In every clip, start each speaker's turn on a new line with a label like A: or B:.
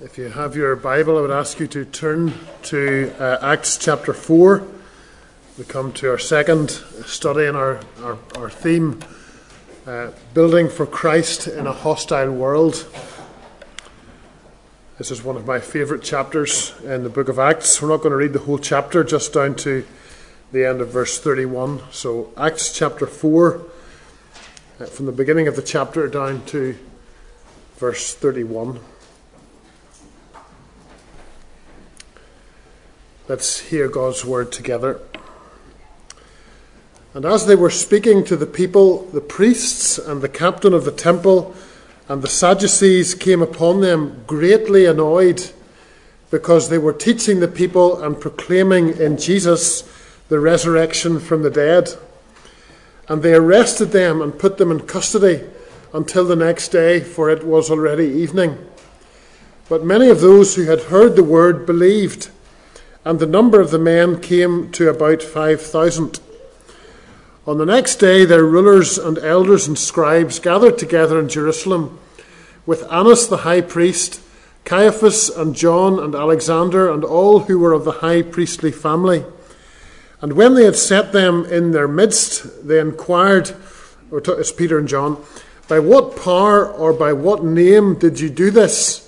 A: If you have your Bible, I would ask you to turn to uh, Acts chapter 4. We come to our second study in our, our, our theme uh, Building for Christ in a Hostile World. This is one of my favourite chapters in the book of Acts. We're not going to read the whole chapter, just down to the end of verse 31. So, Acts chapter 4, uh, from the beginning of the chapter down to verse 31. Let's hear God's word together. And as they were speaking to the people, the priests and the captain of the temple and the Sadducees came upon them greatly annoyed because they were teaching the people and proclaiming in Jesus the resurrection from the dead. And they arrested them and put them in custody until the next day, for it was already evening. But many of those who had heard the word believed and the number of the men came to about 5,000. On the next day, their rulers and elders and scribes gathered together in Jerusalem with Annas the high priest, Caiaphas and John and Alexander, and all who were of the high priestly family. And when they had set them in their midst, they inquired, or it's Peter and John, by what power or by what name did you do this?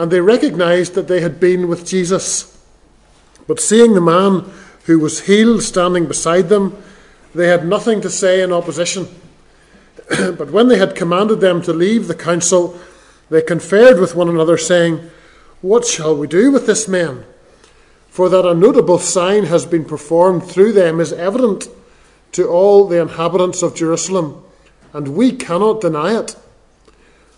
A: and they recognized that they had been with Jesus. But seeing the man who was healed standing beside them, they had nothing to say in opposition. but when they had commanded them to leave the council, they conferred with one another, saying, What shall we do with this man? For that a notable sign has been performed through them is evident to all the inhabitants of Jerusalem, and we cannot deny it.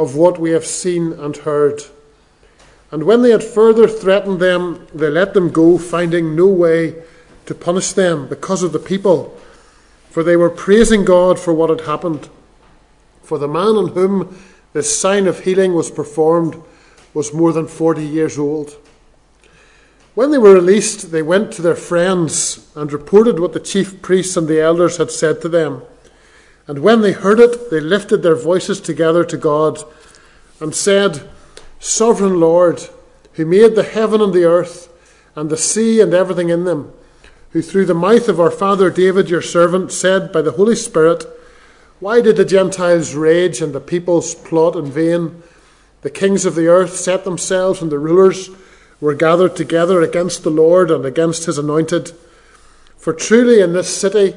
A: of what we have seen and heard. And when they had further threatened them, they let them go, finding no way to punish them because of the people, for they were praising God for what had happened. For the man on whom this sign of healing was performed was more than forty years old. When they were released, they went to their friends and reported what the chief priests and the elders had said to them. And when they heard it, they lifted their voices together to God and said, Sovereign Lord, who made the heaven and the earth, and the sea and everything in them, who through the mouth of our father David, your servant, said by the Holy Spirit, Why did the Gentiles rage and the peoples plot in vain? The kings of the earth set themselves, and the rulers were gathered together against the Lord and against his anointed. For truly in this city,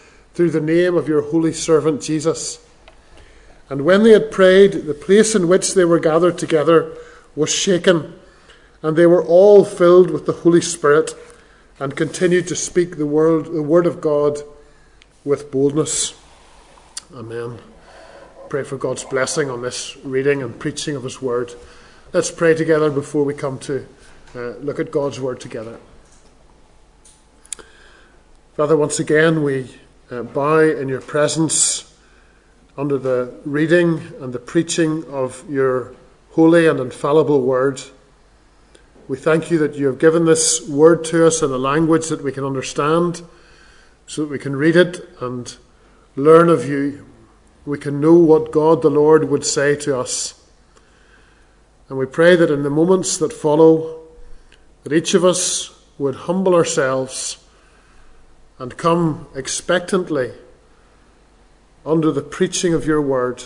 A: through the name of your holy servant Jesus. And when they had prayed, the place in which they were gathered together was shaken, and they were all filled with the Holy Spirit and continued to speak the word, the word of God with boldness. Amen. Pray for God's blessing on this reading and preaching of His word. Let's pray together before we come to uh, look at God's word together. Father, once again we uh, bow in your presence under the reading and the preaching of your holy and infallible word. We thank you that you have given this word to us in a language that we can understand, so that we can read it and learn of you. We can know what God the Lord would say to us. And we pray that in the moments that follow, that each of us would humble ourselves and come expectantly under the preaching of your word.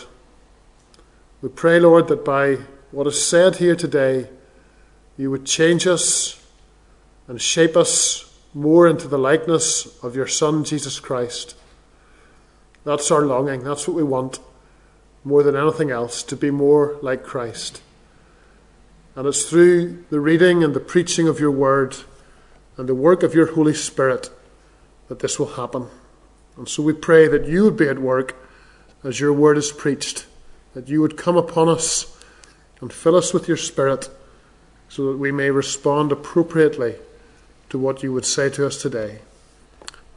A: We pray, Lord, that by what is said here today, you would change us and shape us more into the likeness of your Son, Jesus Christ. That's our longing. That's what we want more than anything else to be more like Christ. And it's through the reading and the preaching of your word and the work of your Holy Spirit that this will happen. And so we pray that you would be at work as your word is preached, that you would come upon us and fill us with your Spirit so that we may respond appropriately to what you would say to us today.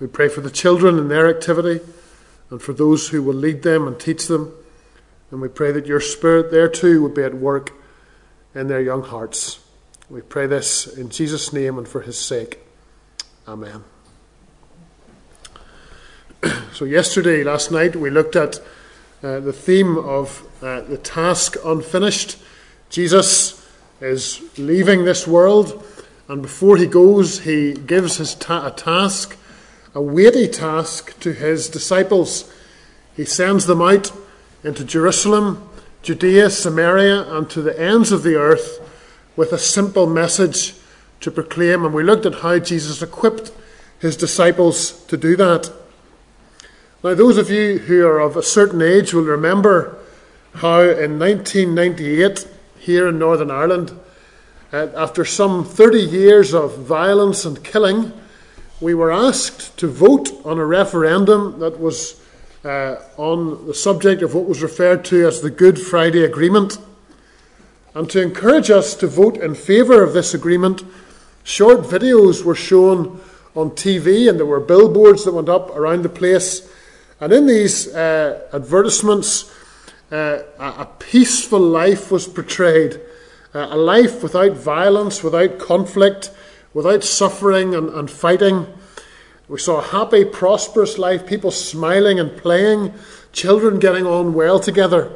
A: We pray for the children and their activity and for those who will lead them and teach them. And we pray that your Spirit there too would be at work in their young hearts. We pray this in Jesus' name and for his sake. Amen. so, yesterday, last night, we looked at uh, the theme of uh, the task unfinished. Jesus is leaving this world, and before he goes, he gives his ta- a task, a weighty task to his disciples. He sends them out into Jerusalem, Judea, Samaria, and to the ends of the earth with a simple message to proclaim. And we looked at how Jesus equipped his disciples to do that. Now, those of you who are of a certain age will remember how in 1998, here in Northern Ireland, uh, after some 30 years of violence and killing, we were asked to vote on a referendum that was uh, on the subject of what was referred to as the Good Friday Agreement. And to encourage us to vote in favour of this agreement, short videos were shown on TV and there were billboards that went up around the place. And in these uh, advertisements, uh, a peaceful life was portrayed uh, a life without violence, without conflict, without suffering and, and fighting. We saw a happy, prosperous life, people smiling and playing, children getting on well together.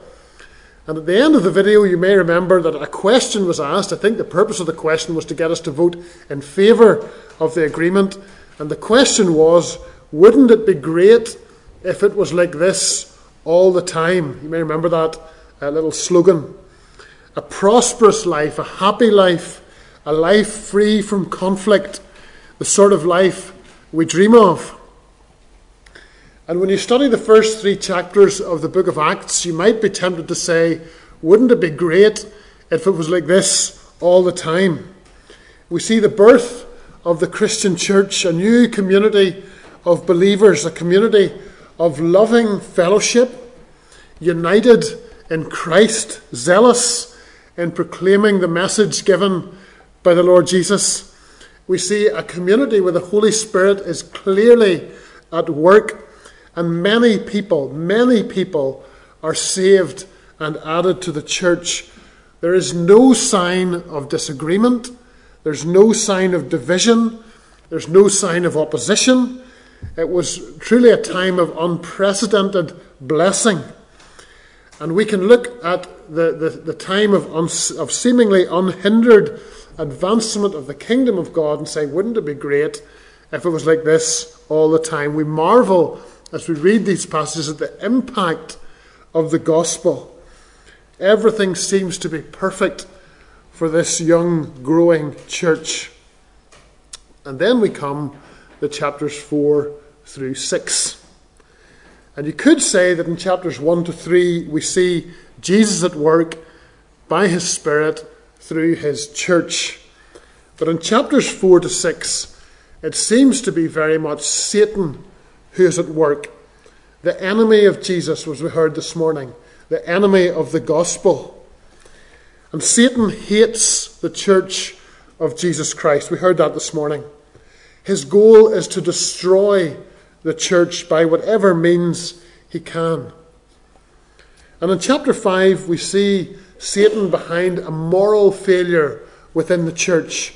A: And at the end of the video, you may remember that a question was asked. I think the purpose of the question was to get us to vote in favour of the agreement. And the question was wouldn't it be great if it was like this all the time? You may remember that uh, little slogan a prosperous life, a happy life, a life free from conflict, the sort of life we dream of. And when you study the first three chapters of the book of Acts, you might be tempted to say, wouldn't it be great if it was like this all the time? We see the birth of the Christian church, a new community of believers, a community of loving fellowship, united in Christ, zealous in proclaiming the message given by the Lord Jesus. We see a community where the Holy Spirit is clearly at work, and many people, many people are saved and added to the church. There is no sign of disagreement, there's no sign of division, there's no sign of opposition. It was truly a time of unprecedented blessing. And we can look at the, the, the time of, of seemingly unhindered advancement of the kingdom of God and say, wouldn't it be great if it was like this all the time? We marvel as we read these passages at the impact of the gospel. Everything seems to be perfect for this young, growing church. And then we come to chapters 4 through 6. And you could say that in chapters 1 to 3, we see Jesus at work by his Spirit through his church. But in chapters 4 to 6, it seems to be very much Satan who is at work. The enemy of Jesus, as we heard this morning, the enemy of the gospel. And Satan hates the church of Jesus Christ. We heard that this morning. His goal is to destroy the church by whatever means he can. And in chapter 5, we see Satan behind a moral failure within the church.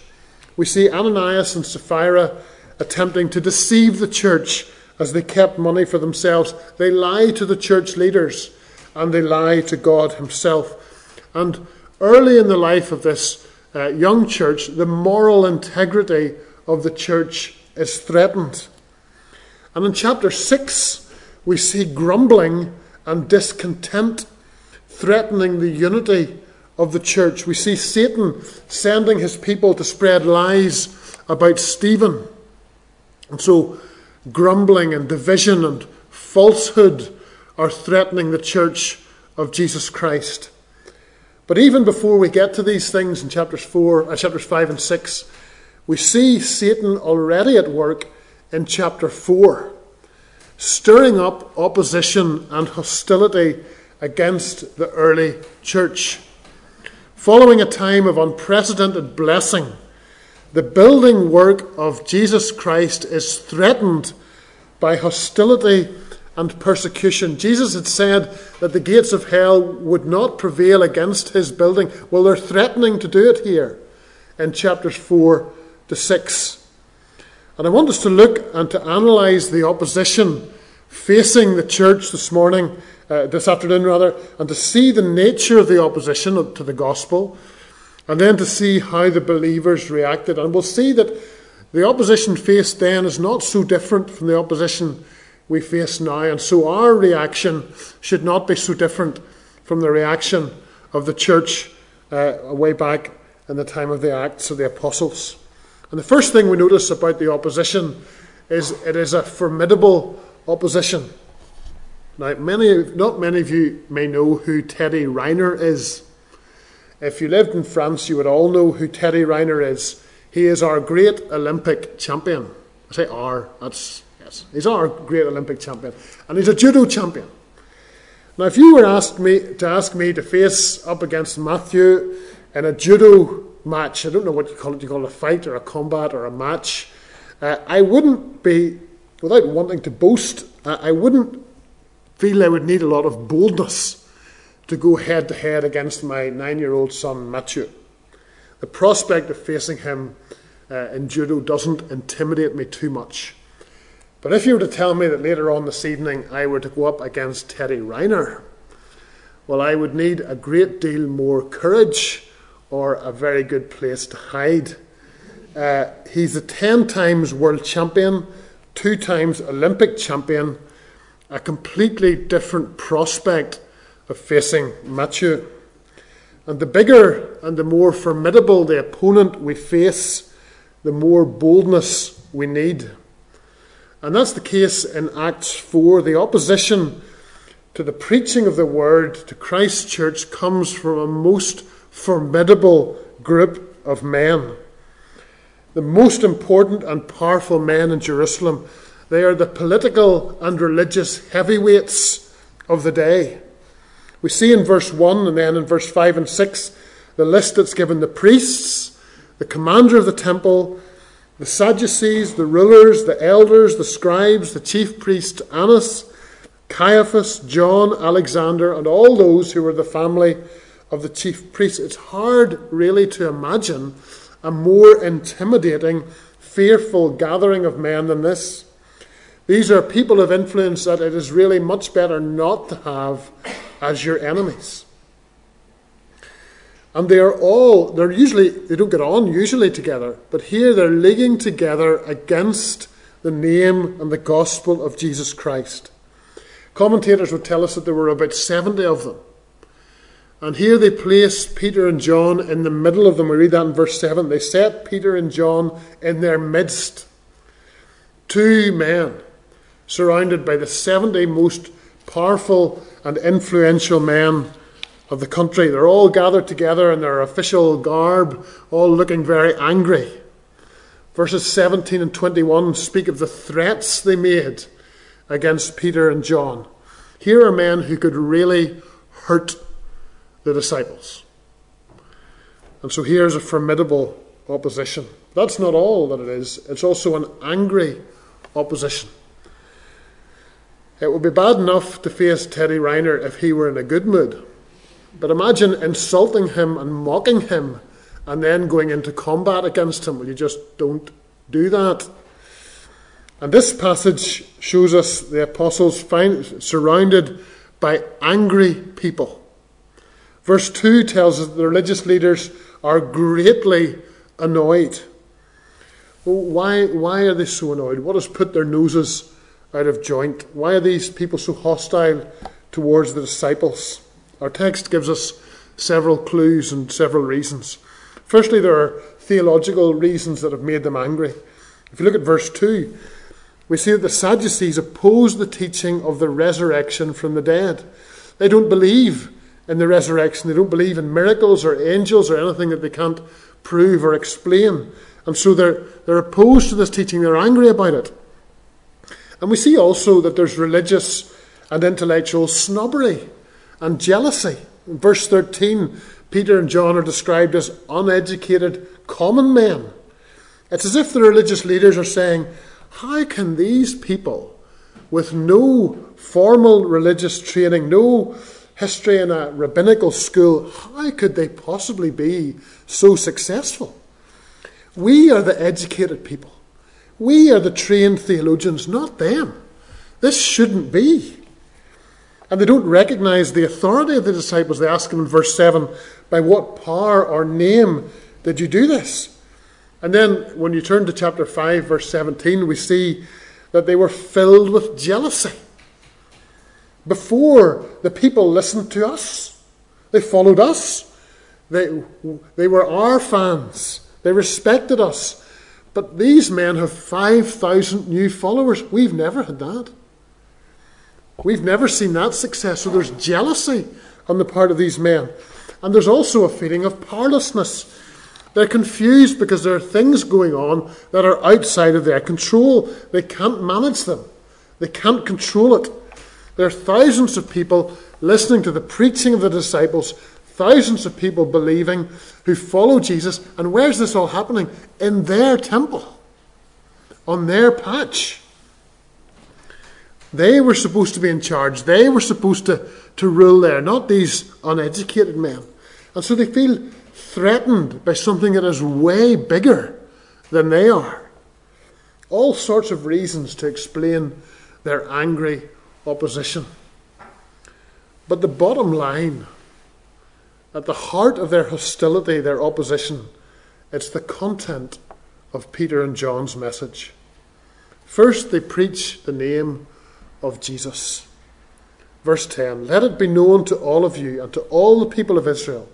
A: We see Ananias and Sapphira attempting to deceive the church as they kept money for themselves. They lie to the church leaders and they lie to God Himself. And early in the life of this uh, young church, the moral integrity of the church is threatened. And in chapter 6, we see grumbling and discontent threatening the unity of the church. We see Satan sending his people to spread lies about Stephen. And so, grumbling and division and falsehood are threatening the church of Jesus Christ. But even before we get to these things in chapters four, uh, chapters five and six, we see Satan already at work in chapter four, stirring up opposition and hostility against the early church. Following a time of unprecedented blessing, the building work of Jesus Christ is threatened by hostility and persecution. Jesus had said that the gates of hell would not prevail against his building. Well, they're threatening to do it here in chapters 4 to 6. And I want us to look and to analyse the opposition facing the church this morning, uh, this afternoon rather, and to see the nature of the opposition to the gospel, and then to see how the believers reacted. And we'll see that the opposition faced then is not so different from the opposition we face now. And so our reaction should not be so different from the reaction of the church uh, way back in the time of the Acts of the Apostles. And the first thing we notice about the opposition is it is a formidable opposition. Now, many, not many of you may know who Teddy Riner is. If you lived in France, you would all know who Teddy Riner is. He is our great Olympic champion. I say our, that's Yes, he's our great Olympic champion, and he's a judo champion. Now, if you were asked me to ask me to face up against Matthew in a judo match, I don't know what you call it. You call it a fight or a combat or a match. Uh, I wouldn't be, without wanting to boast, uh, I wouldn't feel I would need a lot of boldness to go head to head against my nine-year-old son Matthew. The prospect of facing him uh, in judo doesn't intimidate me too much. But if you were to tell me that later on this evening I were to go up against Teddy Riner, well, I would need a great deal more courage or a very good place to hide. Uh, he's a 10 times world champion, two times Olympic champion, a completely different prospect of facing Matthew. And the bigger and the more formidable the opponent we face, the more boldness we need. And that's the case in Acts 4. The opposition to the preaching of the word to Christ's church comes from a most formidable group of men. The most important and powerful men in Jerusalem. They are the political and religious heavyweights of the day. We see in verse 1 and then in verse 5 and 6 the list that's given the priests, the commander of the temple, the Sadducees, the rulers, the elders, the scribes, the chief priest Annas, Caiaphas, John, Alexander, and all those who were the family of the chief priests. It's hard, really, to imagine a more intimidating, fearful gathering of men than this. These are people of influence that it is really much better not to have as your enemies. And they are all, they're usually, they don't get on usually together, but here they're leaguing together against the name and the gospel of Jesus Christ. Commentators would tell us that there were about 70 of them. And here they placed Peter and John in the middle of them. We read that in verse 7. They set Peter and John in their midst. Two men surrounded by the 70 most powerful and influential men of the country. They're all gathered together in their official garb, all looking very angry. Verses 17 and 21 speak of the threats they made against Peter and John. Here are men who could really hurt the disciples. And so here's a formidable opposition. That's not all that it is, it's also an angry opposition. It would be bad enough to face Teddy Riner if he were in a good mood. But imagine insulting him and mocking him and then going into combat against him. Well, you just don't do that. And this passage shows us the apostles find, surrounded by angry people. Verse 2 tells us the religious leaders are greatly annoyed. Why, why are they so annoyed? What has put their noses out of joint? Why are these people so hostile towards the disciples? Our text gives us several clues and several reasons. Firstly, there are theological reasons that have made them angry. If you look at verse 2, we see that the Sadducees oppose the teaching of the resurrection from the dead. They don't believe in the resurrection, they don't believe in miracles or angels or anything that they can't prove or explain. And so they're, they're opposed to this teaching, they're angry about it. And we see also that there's religious and intellectual snobbery and jealousy. In verse 13, Peter and John are described as uneducated common men. It's as if the religious leaders are saying, how can these people, with no formal religious training, no history in a rabbinical school, how could they possibly be so successful? We are the educated people. We are the trained theologians, not them. This shouldn't be. And they don't recognize the authority of the disciples. They ask him in verse 7 By what power or name did you do this? And then when you turn to chapter 5, verse 17, we see that they were filled with jealousy. Before the people listened to us, they followed us, they, they were our fans, they respected us. But these men have 5,000 new followers. We've never had that. We've never seen that success. So there's jealousy on the part of these men. And there's also a feeling of powerlessness. They're confused because there are things going on that are outside of their control. They can't manage them, they can't control it. There are thousands of people listening to the preaching of the disciples, thousands of people believing who follow Jesus. And where's this all happening? In their temple, on their patch. They were supposed to be in charge. They were supposed to, to rule there, not these uneducated men. And so they feel threatened by something that is way bigger than they are. All sorts of reasons to explain their angry opposition. But the bottom line, at the heart of their hostility, their opposition, it's the content of Peter and John's message. First, they preach the name of Jesus. Verse 10 Let it be known to all of you and to all the people of Israel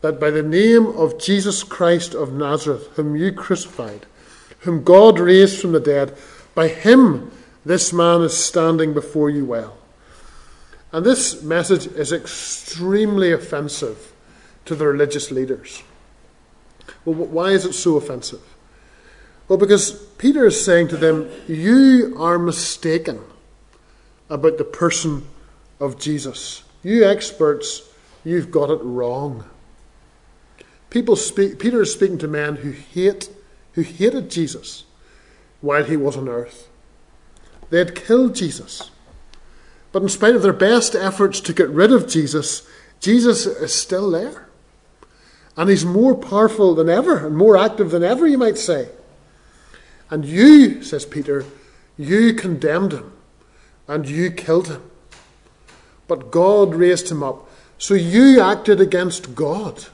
A: that by the name of Jesus Christ of Nazareth, whom you crucified, whom God raised from the dead, by him this man is standing before you well. And this message is extremely offensive to the religious leaders. Well, why is it so offensive? Well, because Peter is saying to them, You are mistaken about the person of Jesus. You experts, you've got it wrong. People speak, Peter is speaking to men who hate, who hated Jesus while he was on earth. They had killed Jesus. But in spite of their best efforts to get rid of Jesus, Jesus is still there. And he's more powerful than ever and more active than ever, you might say. And you, says Peter, you condemned him and you killed him. But God raised him up. So you acted against God.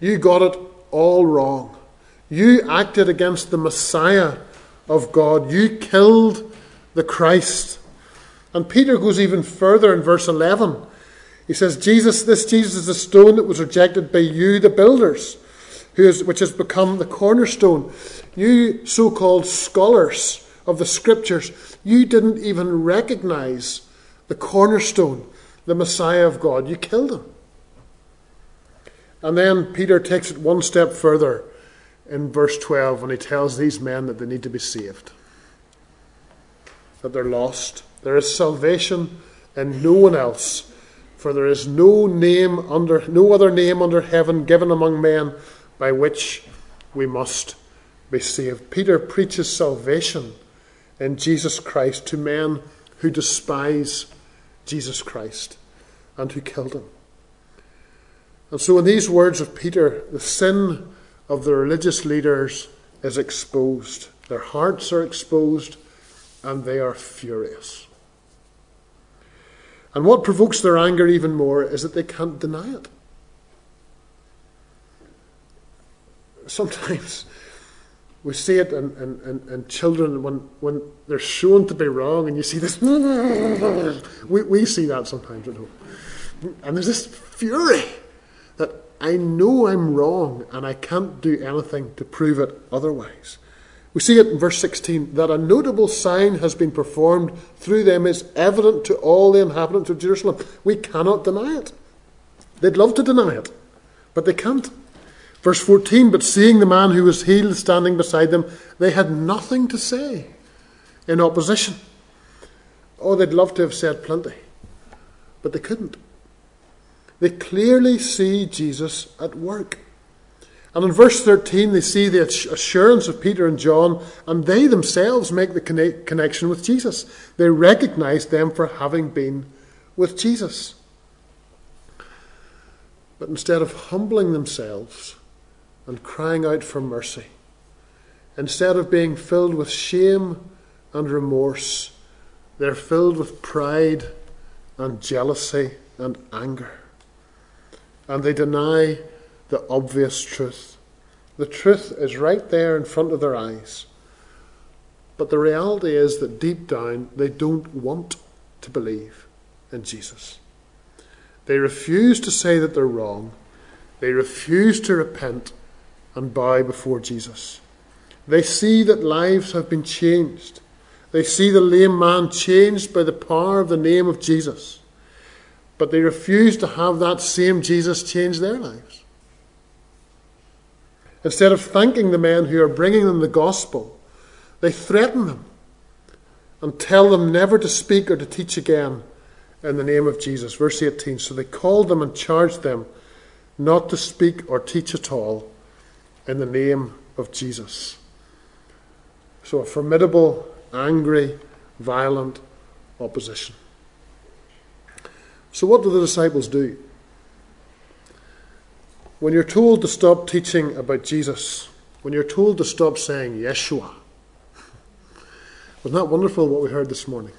A: You got it all wrong. You acted against the Messiah of God. You killed the Christ. And Peter goes even further in verse 11. He says, Jesus, this Jesus is the stone that was rejected by you, the builders, who is, which has become the cornerstone. You so called scholars of the scriptures, you didn't even recognize the cornerstone the Messiah of God, you killed him. And then Peter takes it one step further in verse 12 when he tells these men that they need to be saved, that they're lost. There is salvation in no one else, for there is no name under no other name under heaven given among men by which we must be saved. Peter preaches salvation in Jesus Christ to men who despise Jesus Christ and who killed him. And so, in these words of Peter, the sin of the religious leaders is exposed. Their hearts are exposed and they are furious. And what provokes their anger even more is that they can't deny it. Sometimes we see it in, in, in, children when, when they're shown to be wrong and you see this. we, we see that sometimes at home. And there's this fury I know I'm wrong and I can't do anything to prove it otherwise. We see it in verse 16 that a notable sign has been performed through them is evident to all the inhabitants of Jerusalem. We cannot deny it. They'd love to deny it, but they can't. Verse 14 But seeing the man who was healed standing beside them, they had nothing to say in opposition. Oh, they'd love to have said plenty, but they couldn't. They clearly see Jesus at work. And in verse 13, they see the assurance of Peter and John, and they themselves make the connection with Jesus. They recognize them for having been with Jesus. But instead of humbling themselves and crying out for mercy, instead of being filled with shame and remorse, they're filled with pride and jealousy and anger. And they deny the obvious truth. The truth is right there in front of their eyes. But the reality is that deep down, they don't want to believe in Jesus. They refuse to say that they're wrong. They refuse to repent and bow before Jesus. They see that lives have been changed. They see the lame man changed by the power of the name of Jesus. But they refuse to have that same Jesus change their lives. Instead of thanking the men who are bringing them the gospel, they threaten them and tell them never to speak or to teach again in the name of Jesus. Verse 18 So they called them and charged them not to speak or teach at all in the name of Jesus. So a formidable, angry, violent opposition. So, what do the disciples do? When you're told to stop teaching about Jesus, when you're told to stop saying Yeshua, wasn't that wonderful what we heard this morning?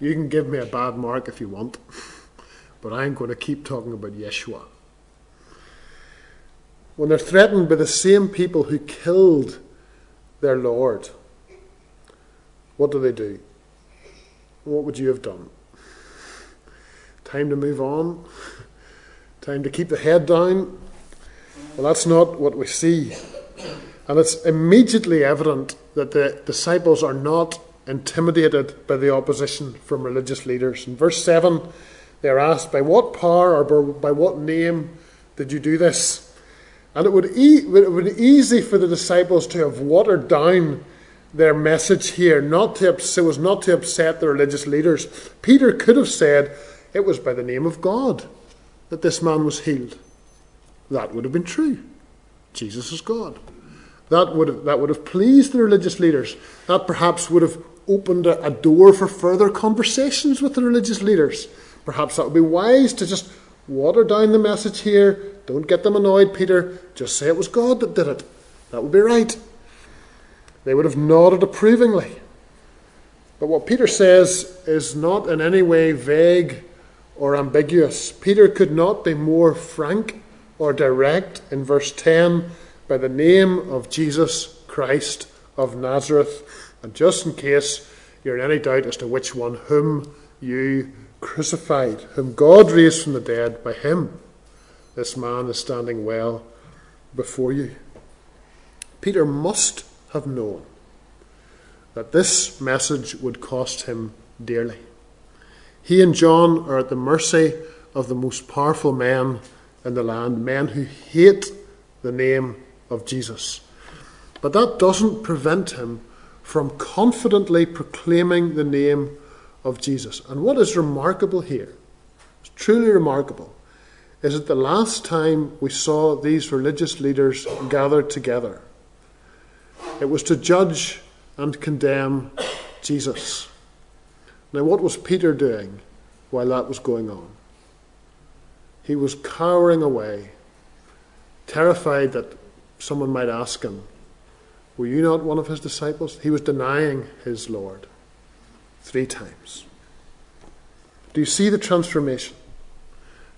A: You can give me a bad mark if you want, but I'm going to keep talking about Yeshua. When they're threatened by the same people who killed their Lord, what do they do? What would you have done? Time to move on? Time to keep the head down. Well, that's not what we see. And it's immediately evident that the disciples are not intimidated by the opposition from religious leaders. In verse 7, they are asked, By what power or by what name did you do this? And it would, e- it would be easy for the disciples to have watered down their message here, not to, it was not to upset the religious leaders. Peter could have said, It was by the name of God that this man was healed. That would have been true. Jesus is God. That would have, that would have pleased the religious leaders. That perhaps would have opened a, a door for further conversations with the religious leaders. Perhaps that would be wise to just water down the message here. Don't get them annoyed, Peter. Just say it was God that did it. That would be right. They would have nodded approvingly. But what Peter says is not in any way vague or ambiguous. Peter could not be more frank or direct in verse 10 by the name of Jesus Christ of Nazareth. And just in case you're in any doubt as to which one, whom you crucified, whom God raised from the dead, by him this man is standing well before you. Peter must have known that this message would cost him dearly. He and John are at the mercy of the most powerful men in the land, men who hate the name of Jesus. But that doesn't prevent him from confidently proclaiming the name of Jesus. And what is remarkable here, truly remarkable, is that the last time we saw these religious leaders gathered together, it was to judge and condemn Jesus. Now, what was Peter doing while that was going on? He was cowering away, terrified that someone might ask him, Were you not one of his disciples? He was denying his Lord three times. Do you see the transformation?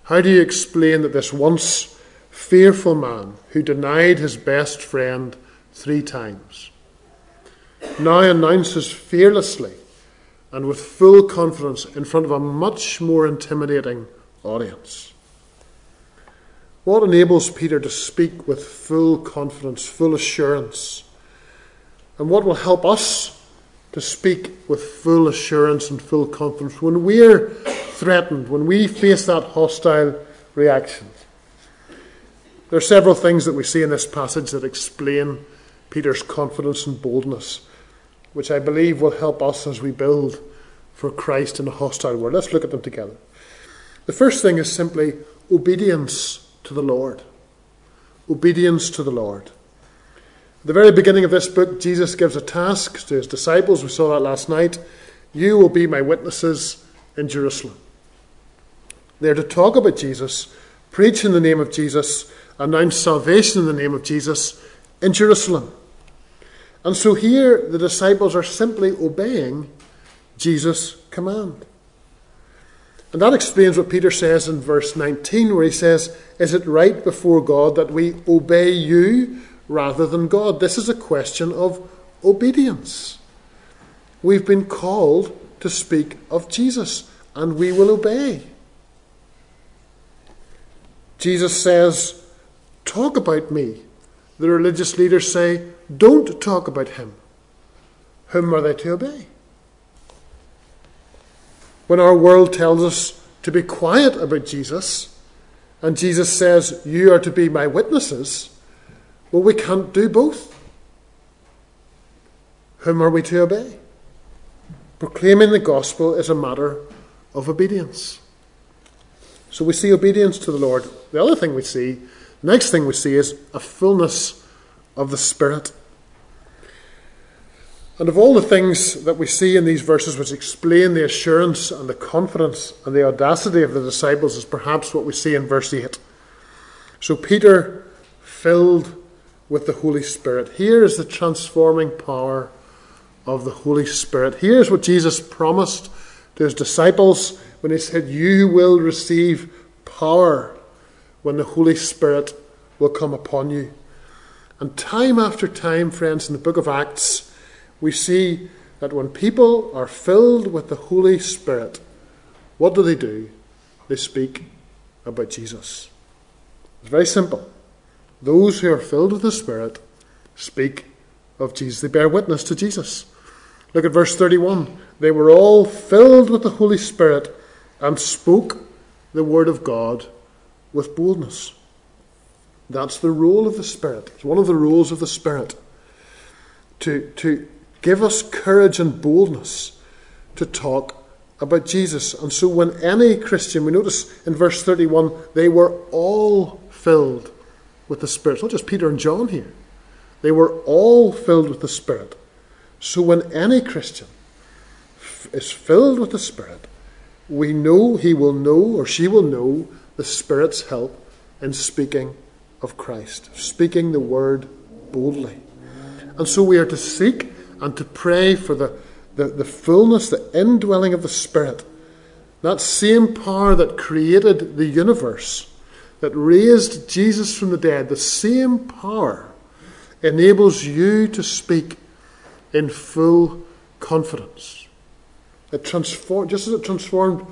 A: How do you explain that this once fearful man who denied his best friend three times now announces fearlessly and with full confidence in front of a much more intimidating audience? What enables Peter to speak with full confidence, full assurance? And what will help us to speak with full assurance and full confidence when we're threatened, when we face that hostile reaction? There are several things that we see in this passage that explain Peter's confidence and boldness, which I believe will help us as we build for Christ in a hostile world. Let's look at them together. The first thing is simply obedience to the Lord. Obedience to the Lord. At the very beginning of this book, Jesus gives a task to his disciples. We saw that last night. You will be my witnesses in Jerusalem. They're to talk about Jesus, preach in the name of Jesus, announce salvation in the name of Jesus in Jerusalem. And so here the disciples are simply obeying Jesus' command. And that explains what Peter says in verse 19, where he says, Is it right before God that we obey you rather than God? This is a question of obedience. We've been called to speak of Jesus, and we will obey. Jesus says, Talk about me. The religious leaders say, Don't talk about him. Whom are they to obey? when our world tells us to be quiet about Jesus, and Jesus says, You are to be my witnesses, well, we can't do both. Whom are we to obey? Proclaiming the gospel is a matter of obedience. So we see obedience to the Lord. The other thing we see, next thing we see is a fullness of the Spirit. And of all the things that we see in these verses which explain the assurance and the confidence and the audacity of the disciples is perhaps what we see in verse 8. So Peter, filled with the Holy Spirit. Here is the transforming power of the Holy Spirit. Here's what Jesus promised to his disciples when he said, You will receive power when the Holy Spirit will come upon you. And time after time, friends, in the book of Acts, we see that when people are filled with the Holy Spirit, what do they do? They speak about Jesus. It's very simple. Those who are filled with the Spirit speak of Jesus. They bear witness to Jesus. Look at verse 31. They were all filled with the Holy Spirit and spoke the word of God with boldness. That's the role of the Spirit. It's one of the roles of the Spirit. To, to Give us courage and boldness to talk about Jesus. And so, when any Christian, we notice in verse 31, they were all filled with the Spirit. It's not just Peter and John here, they were all filled with the Spirit. So, when any Christian is filled with the Spirit, we know he will know or she will know the Spirit's help in speaking of Christ, speaking the word boldly. And so we are to seek and to pray for the, the, the fullness, the indwelling of the Spirit. That same power that created the universe, that raised Jesus from the dead, the same power enables you to speak in full confidence. It transformed, just as it transformed,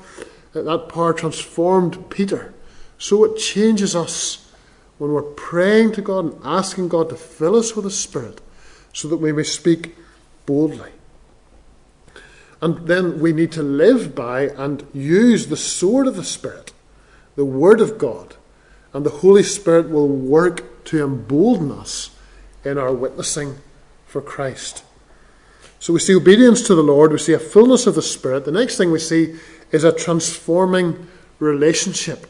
A: that power transformed Peter, so it changes us when we're praying to God and asking God to fill us with the Spirit so that we may speak boldly. And then we need to live by and use the sword of the Spirit, the Word of God, and the Holy Spirit will work to embolden us in our witnessing for Christ. So we see obedience to the Lord, we see a fullness of the Spirit. The next thing we see is a transforming relationship.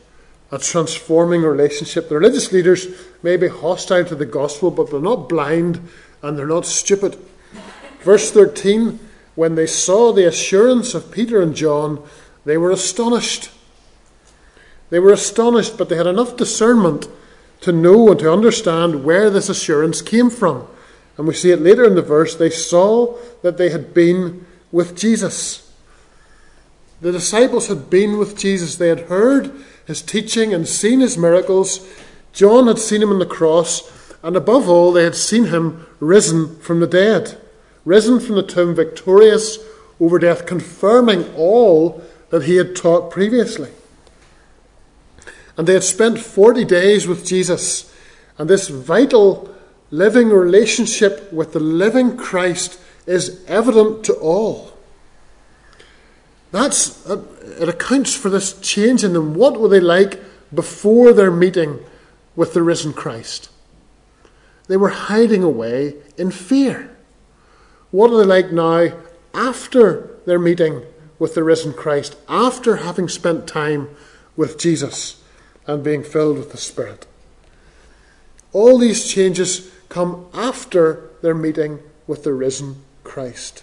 A: A transforming relationship. The religious leaders may be hostile to the gospel, but they're not blind and they're not stupid. Verse 13 when they saw the assurance of Peter and John, they were astonished. They were astonished, but they had enough discernment to know and to understand where this assurance came from. And we see it later in the verse. They saw that they had been with Jesus. The disciples had been with Jesus. They had heard his teaching and seen his miracles. John had seen him on the cross. And above all, they had seen him risen from the dead risen from the tomb victorious over death, confirming all that he had taught previously. And they had spent 40 days with Jesus, and this vital living relationship with the living Christ is evident to all. That's, uh, it accounts for this change in them. What were they like before their meeting with the risen Christ? They were hiding away in fear. What are they like now after their meeting with the risen Christ, after having spent time with Jesus and being filled with the Spirit? All these changes come after their meeting with the risen Christ.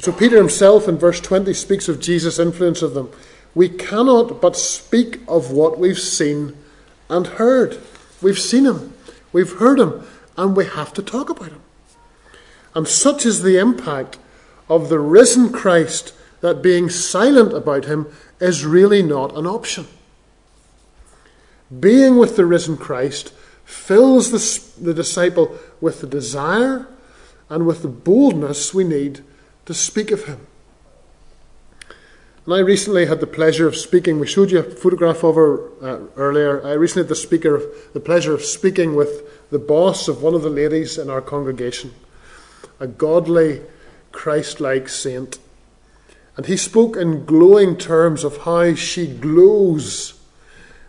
A: So Peter himself in verse 20 speaks of Jesus' influence of them. We cannot but speak of what we've seen and heard. We've seen him, we've heard him, and we have to talk about him. And such is the impact of the risen Christ that being silent about him is really not an option. Being with the risen Christ fills the, the disciple with the desire and with the boldness we need to speak of him. And I recently had the pleasure of speaking. We showed you a photograph of her uh, earlier. I recently had the speaker, the pleasure of speaking with the boss of one of the ladies in our congregation a godly, Christ like saint. And he spoke in glowing terms of how she glows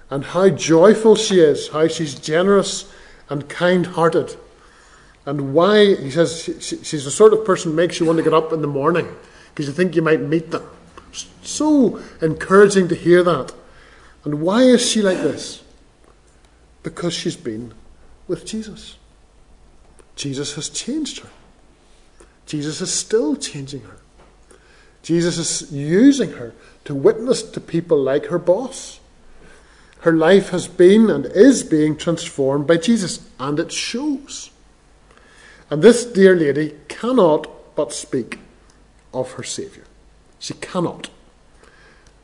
A: and how joyful she is, how she's generous and kind hearted. And why, he says, she, she's the sort of person makes you want to get up in the morning because you think you might meet them. So encouraging to hear that. And why is she like this? Because she's been with Jesus. Jesus has changed her. Jesus is still changing her. Jesus is using her to witness to people like her boss. Her life has been and is being transformed by Jesus, and it shows. And this dear lady cannot but speak of her Saviour. She cannot.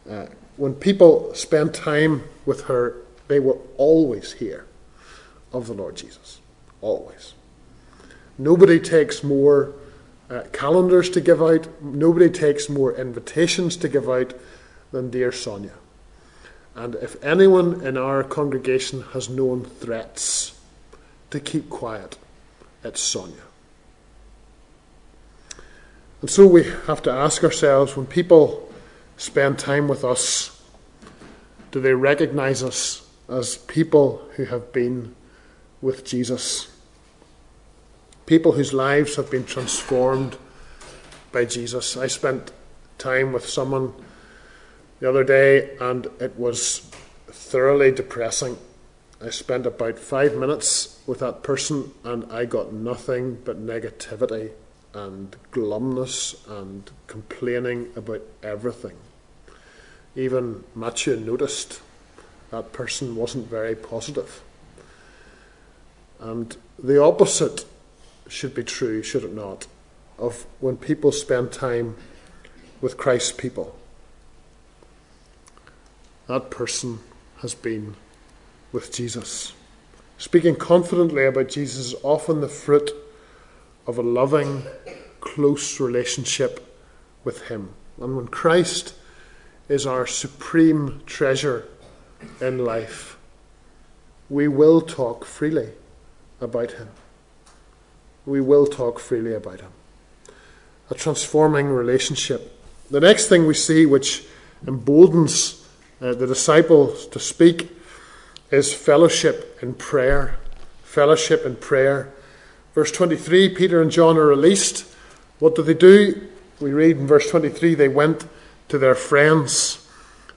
A: Uh, when people spend time with her, they will always hear of the Lord Jesus. Always. Nobody takes more uh, calendars to give out. Nobody takes more invitations to give out than dear Sonia. And if anyone in our congregation has known threats to keep quiet, it's Sonia. And so we have to ask ourselves when people spend time with us, do they recognize us as people who have been with Jesus? People whose lives have been transformed by Jesus. I spent time with someone the other day and it was thoroughly depressing. I spent about five minutes with that person and I got nothing but negativity and glumness and complaining about everything. Even Matthew noticed that person wasn't very positive. And the opposite should be true, should it not, of when people spend time with Christ's people. That person has been with Jesus. Speaking confidently about Jesus is often the fruit of a loving, close relationship with Him. And when Christ is our supreme treasure in life, we will talk freely about Him we will talk freely about him. a transforming relationship. The next thing we see, which emboldens uh, the disciples to speak, is fellowship in prayer. Fellowship in prayer. Verse 23 Peter and John are released. What do they do? We read in verse 23 they went to their friends.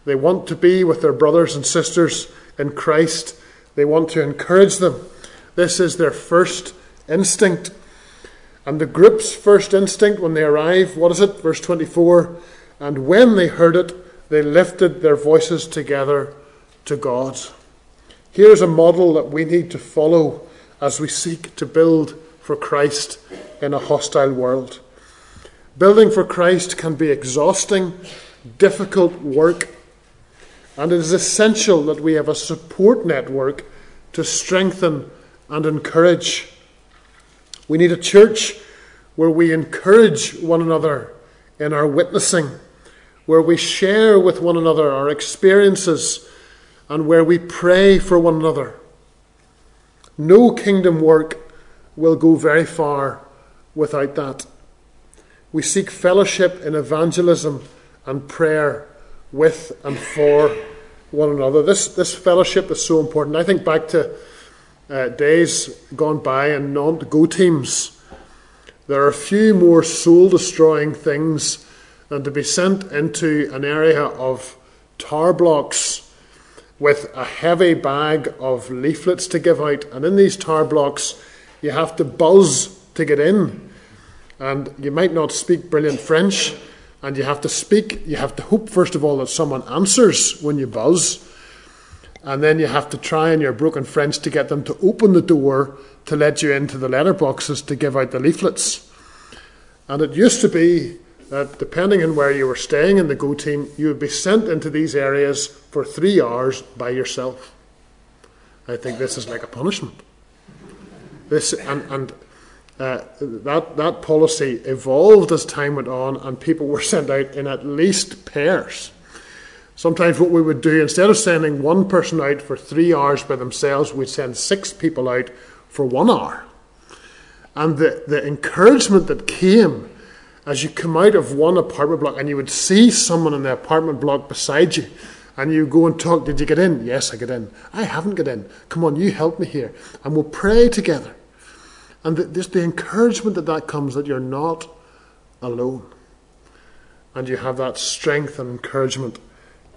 A: They want to be with their brothers and sisters in Christ. They want to encourage them. This is their first instinct. And the group's first instinct when they arrive, what is it? Verse 24 And when they heard it, they lifted their voices together to God. Here's a model that we need to follow as we seek to build for Christ in a hostile world. Building for Christ can be exhausting, difficult work, and it is essential that we have a support network to strengthen and encourage. We need a church where we encourage one another in our witnessing, where we share with one another our experiences, and where we pray for one another. No kingdom work will go very far without that. We seek fellowship in evangelism and prayer with and for one another. This, this fellowship is so important. I think back to uh, days gone by and non go teams. There are few more soul destroying things than to be sent into an area of tower blocks with a heavy bag of leaflets to give out. And in these tower blocks, you have to buzz to get in. And you might not speak brilliant French, and you have to speak, you have to hope, first of all, that someone answers when you buzz. And then you have to try in your broken French to get them to open the door to let you into the letterboxes to give out the leaflets. And it used to be that depending on where you were staying in the Go team, you would be sent into these areas for three hours by yourself. I think this is like a punishment. This and, and uh, that that policy evolved as time went on, and people were sent out in at least pairs. Sometimes what we would do, instead of sending one person out for three hours by themselves, we'd send six people out for one hour. And the, the encouragement that came as you come out of one apartment block and you would see someone in the apartment block beside you, and you go and talk, Did you get in? Yes, I get in. I haven't got in. Come on, you help me here. And we'll pray together. And the, just the encouragement that that comes that you're not alone. And you have that strength and encouragement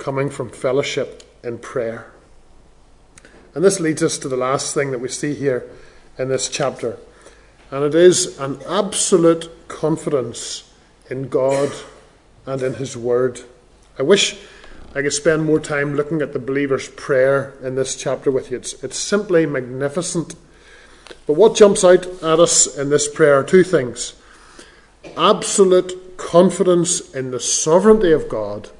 A: coming from fellowship in prayer. And this leads us to the last thing that we see here in this chapter. And it is an absolute confidence in God and in His Word. I wish I could spend more time looking at the believer's prayer in this chapter with you. It's, it's simply magnificent. But what jumps out at us in this prayer are two things absolute confidence in the sovereignty of God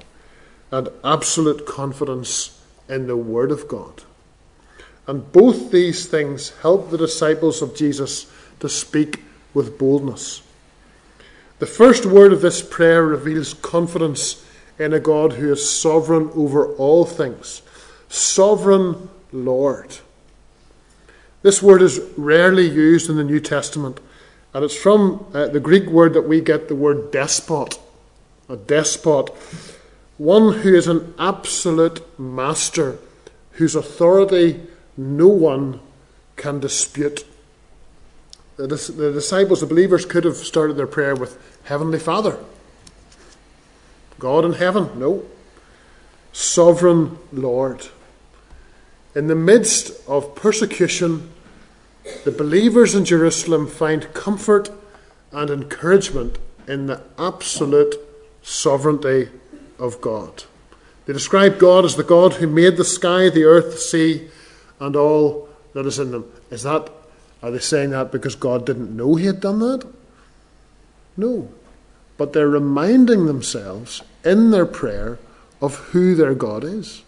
A: and absolute confidence in the Word of God. And both these things help the disciples of Jesus to speak with boldness. The first word of this prayer reveals confidence in a God who is sovereign over all things. Sovereign Lord. This word is rarely used in the New Testament, and it's from uh, the Greek word that we get the word despot. A despot one who is an absolute master, whose authority no one can dispute. The, disciples, the believers, could have started their prayer with Heavenly Father. God in heaven? No. Sovereign Lord. In the midst of persecution, the believers in Jerusalem find comfort and encouragement in the absolute sovereignty of God. They describe God as the God who made the sky, the earth, the sea, and all that is in them. Is that are they saying that because God didn't know he had done that? No. But they're reminding themselves in their prayer of who their God is.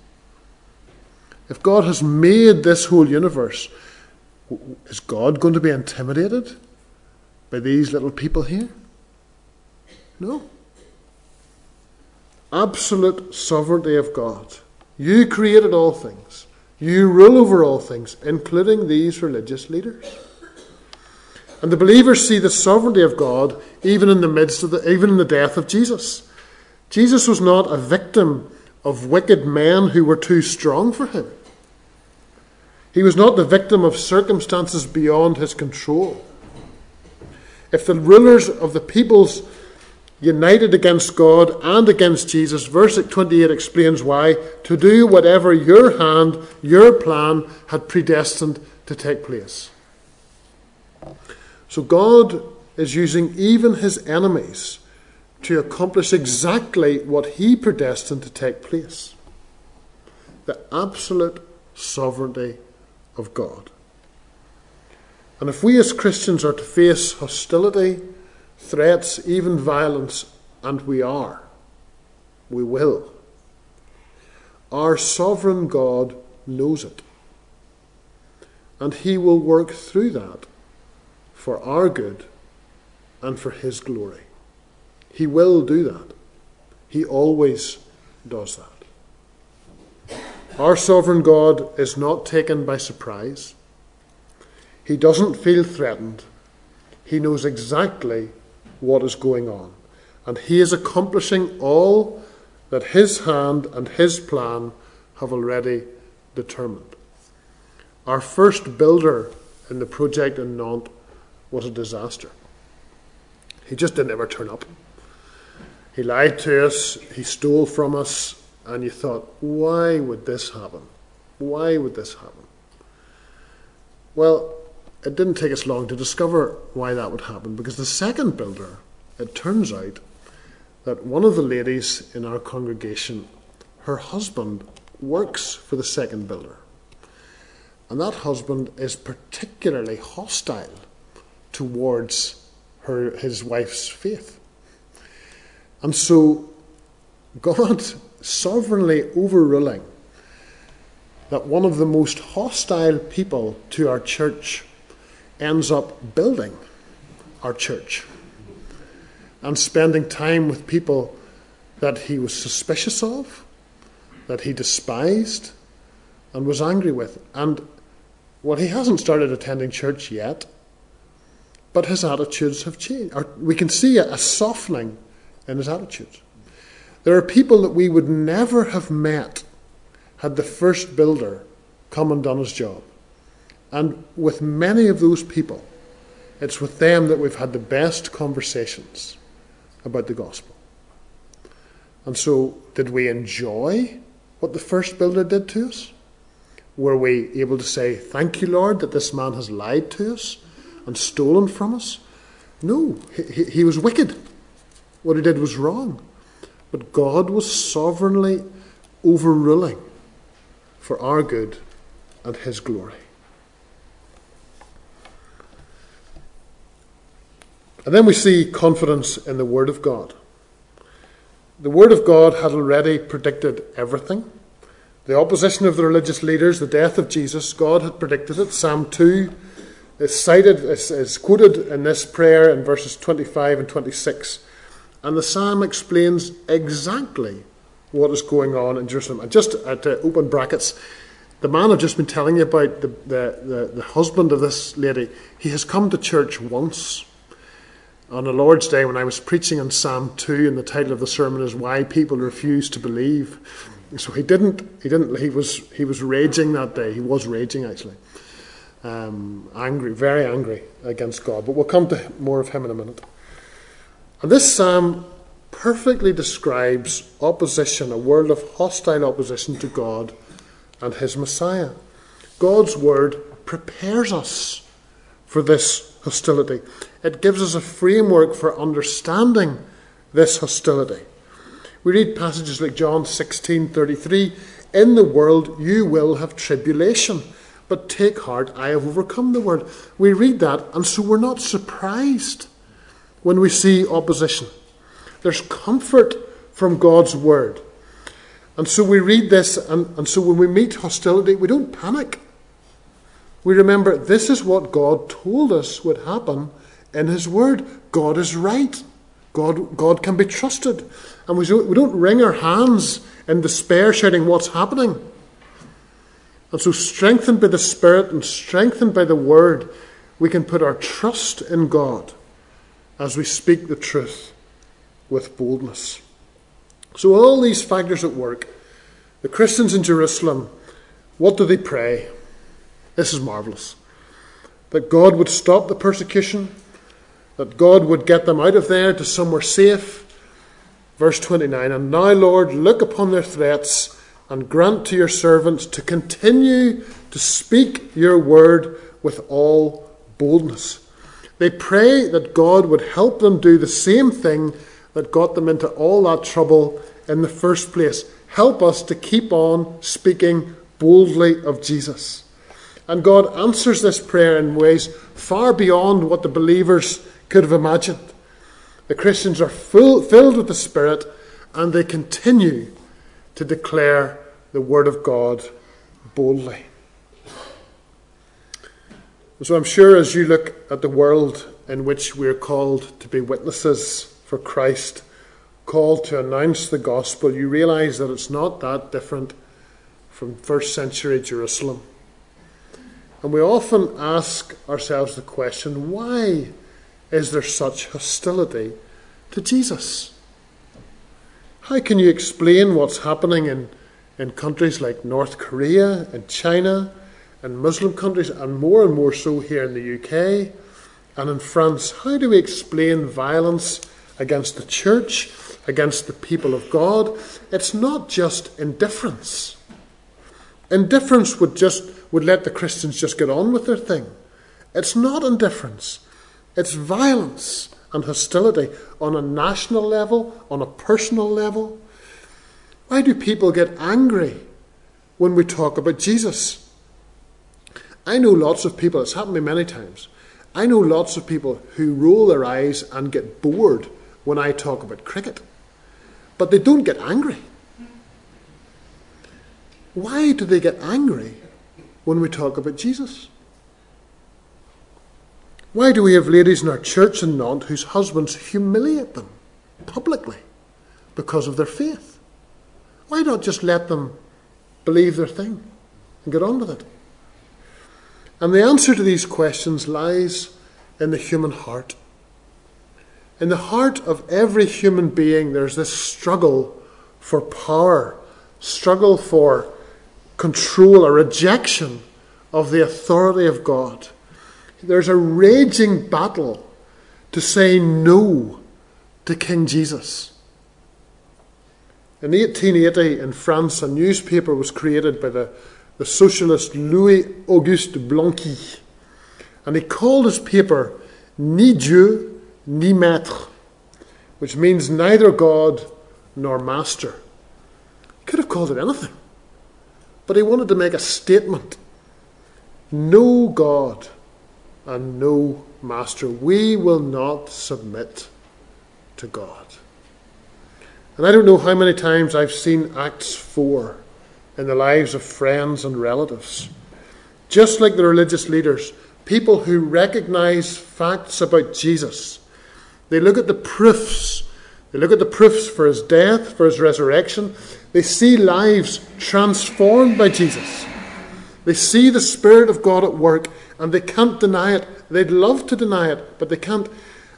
A: If God has made this whole universe, is God going to be intimidated by these little people here? No absolute sovereignty of God. You created all things. You rule over all things, including these religious leaders. And the believers see the sovereignty of God even in the midst of the, even in the death of Jesus. Jesus was not a victim of wicked men who were too strong for him. He was not the victim of circumstances beyond his control. If the rulers of the peoples united against God and against Jesus, verse 28 explains why to do whatever your hand, your plan had predestined to take place. So God is using even his enemies to accomplish exactly what he predestined to take place the absolute sovereignty of God. And if we as Christians are to face hostility, threats, even violence, and we are, we will, our sovereign God knows it. And he will work through that for our good and for His glory. He will do that. He always does that. Our sovereign God is not taken by surprise. He doesn't feel threatened. He knows exactly what is going on. And He is accomplishing all that His hand and His plan have already determined. Our first builder in the project in Nantes was a disaster. He just didn't ever turn up. He lied to us, he stole from us, and you thought, why would this happen? Why would this happen? Well, it didn't take us long to discover why that would happen because the second builder, it turns out that one of the ladies in our congregation, her husband works for the second builder. And that husband is particularly hostile towards her, his wife's faith. And so, God sovereignly overruling that one of the most hostile people to our church ends up building our church and spending time with people that he was suspicious of, that he despised, and was angry with. And well, he hasn't started attending church yet, but his attitudes have changed. Or we can see a, softening in his attitudes. There are people that we would never have met had the first builder come and done his job. And with many of those people, it's with them that we've had the best conversations about the gospel. And so, did we enjoy what the first builder did to us? Were we able to say, Thank you, Lord, that this man has lied to us? and stolen from us? No, he, he was wicked. What he did was wrong. But God was sovereignly overruling for our good and his glory. And then we see confidence in the Word of God. The Word of God had already predicted everything. The opposition of the religious leaders, the death of Jesus, God had predicted it. Psalm 2 is cited, is, is quoted in this prayer in verses 25 and 26. And the psalm explains exactly what is going on in Jerusalem. And just uh, to open brackets, the man I've just been telling you about, the, the, the, the husband of this lady, he has come to church once on the Lord's Day when I was preaching on Psalm 2, and the title of the sermon is Why People Refuse to Believe. So he didn't, he didn't, he was, he was raging that day. He was raging actually um, angry, very angry against God. But we'll come to more of him in a minute. And this psalm perfectly describes opposition, a world of hostile opposition to God and his Messiah. God's word prepares us for this hostility. It gives us a framework for understanding this hostility. We read passages like John 16:33, "In the world you will have tribulation." But take heart, I have overcome the world. We read that, and so we're not surprised when we see opposition. There's comfort from God's word. And so we read this, and, and so when we meet hostility, we don't panic. We remember this is what God told us would happen in His Word. God is right. God, God can be trusted. And we don't, we don't wring our hands in despair, shouting, What's happening? And so, strengthened by the Spirit and strengthened by the Word, we can put our trust in God as we speak the truth with boldness. So, all these factors at work, the Christians in Jerusalem, what do they pray? This is marvellous. That God would stop the persecution, that God would get them out of there to somewhere safe. Verse 29 And now, Lord, look upon their threats and grant to your servants to continue to speak your word with all boldness. They pray that God would help them do the same thing that got them into all that trouble in the first place. Help us to keep on speaking boldly of Jesus. And God answers this prayer in ways far beyond what the believers could have imagined. The Christians are full, filled with the Spirit and they continue to declare the Word of God boldly. So I'm sure as you look at the world in which we're called to be witnesses for Christ, called to announce the gospel, you realize that it's not that different from first century Jerusalem. And we often ask ourselves the question why is there such hostility to Jesus? How can you explain what's happening in, in countries like North Korea and China? and Muslim countries, and more and more so here in the UK and in France. How do we explain violence against the church, against the people of God? It's not just indifference. Indifference would just would let the Christians just get on with their thing. It's not indifference. It's violence and hostility on a national level, on a personal level. Why do people get angry when we talk about Jesus? I know lots of people, it's happened to me many times. I know lots of people who roll their eyes and get bored when I talk about cricket, but they don't get angry. Why do they get angry when we talk about Jesus? Why do we have ladies in our church in Nantes whose husbands humiliate them publicly because of their faith? Why not just let them believe their thing and get on with it? And the answer to these questions lies in the human heart. In the heart of every human being, there's this struggle for power, struggle for control, a rejection of the authority of God. There's a raging battle to say no to King Jesus. In 1880 in France, a newspaper was created by the the socialist Louis Auguste Blanqui. And he called his paper Ni Dieu, ni Maître, which means neither God nor master. He could have called it anything. But he wanted to make a statement no God and no master. We will not submit to God. And I don't know how many times I've seen Acts 4 in the lives of friends and relatives. Just like the religious leaders, people who recognize facts about Jesus, they look at the proofs. They look at the proofs for his death, for his resurrection. They see lives transformed by Jesus. They see the Spirit of God at work and they can't deny it. They'd love to deny it, but they can't.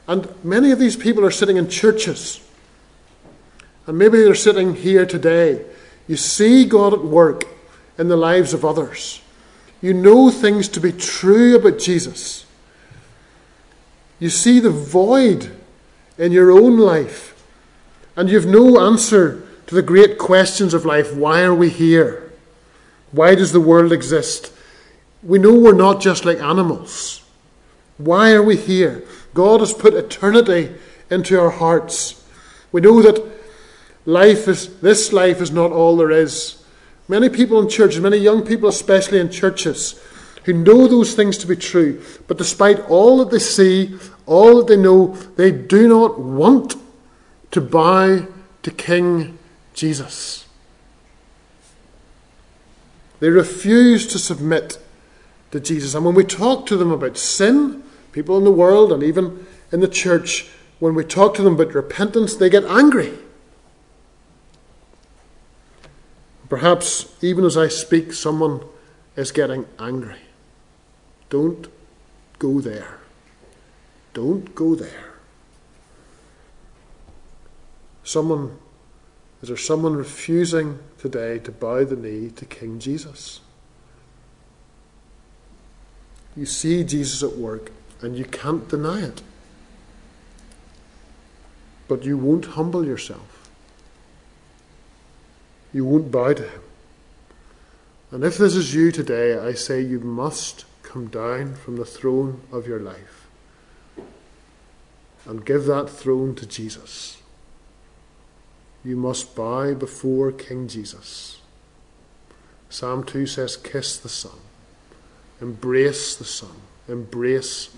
A: And many of these people are sitting in churches. And maybe they're sitting here today you see God at work in the lives of others. You know things to be true about Jesus. You see the void in your own life. And you've no answer to the great questions of life. Why are we here? Why does the world exist? We know we're not just like animals. Why are we here? God has put eternity into our hearts. We know that Life is, this life is not all there is. Many people in churches, many young people especially in churches, who know those things to be true, but despite all that they see, all that they know, they do not want to bow to King Jesus. They refuse to submit to Jesus. And when we talk to them about sin, people in the world and even in the church, when we talk to them about repentance, they get angry. Perhaps even as I speak, someone is getting angry. Don't go there. Don't go there. Someone, is there someone refusing today to bow the knee to King Jesus? You see Jesus at work and you can't deny it. But you won't humble yourself. You won't bow to him. And if this is you today, I say you must come down from the throne of your life and give that throne to Jesus. You must bow before King Jesus. Psalm 2 says, Kiss the Son, embrace the Son, embrace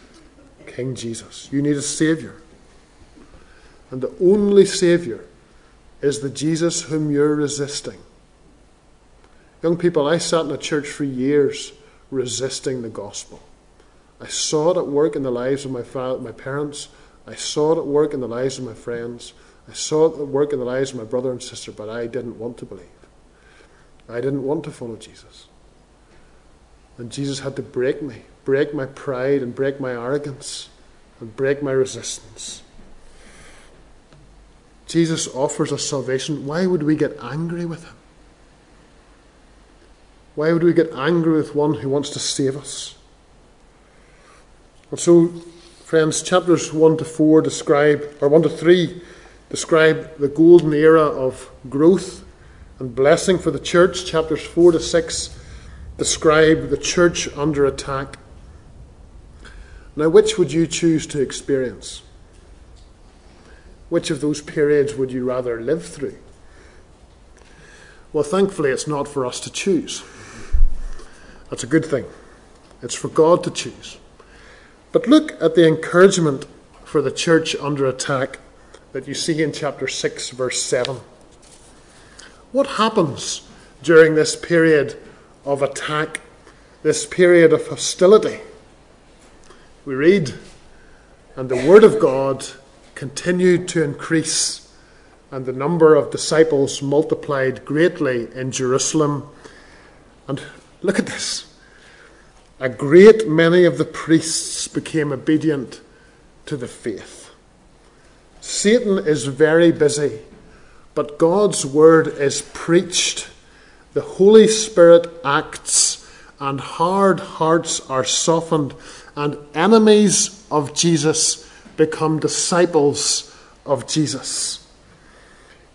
A: King Jesus. You need a Saviour. And the only Saviour is the Jesus whom you're resisting. Young people, I sat in a church for years resisting the gospel. I saw it at work in the lives of my, my parents. I saw it at work in the lives of my friends. I saw the work in the lives of my brother and sister, but I didn't want to believe. I didn't want to follow Jesus. And Jesus had to break me, break my pride, and break my arrogance, and break my resistance. Jesus offers us salvation. Why would we get angry with him? Why would we get angry with one who wants to save us? And so, friends, chapters 1 to 4 describe, or 1 to 3 describe the golden era of growth and blessing for the church. Chapters 4 to 6 describe the church under attack. Now, which would you choose to experience? Which of those periods would you rather live through? Well, thankfully, it's not for us to choose. That's a good thing. It's for God to choose. But look at the encouragement for the church under attack that you see in chapter 6, verse 7. What happens during this period of attack, this period of hostility? We read, and the word of God continued to increase, and the number of disciples multiplied greatly in Jerusalem. And Look at this. A great many of the priests became obedient to the faith. Satan is very busy, but God's word is preached. The Holy Spirit acts, and hard hearts are softened, and enemies of Jesus become disciples of Jesus.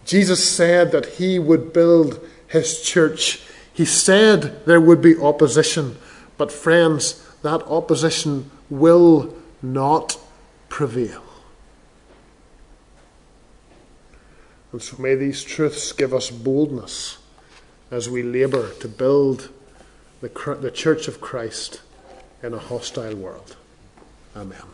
A: Jesus said that he would build his church he said there would be opposition, but friends, that opposition will not prevail. And so may these truths give us boldness as we labour to build the, the church of Christ in a hostile world. Amen.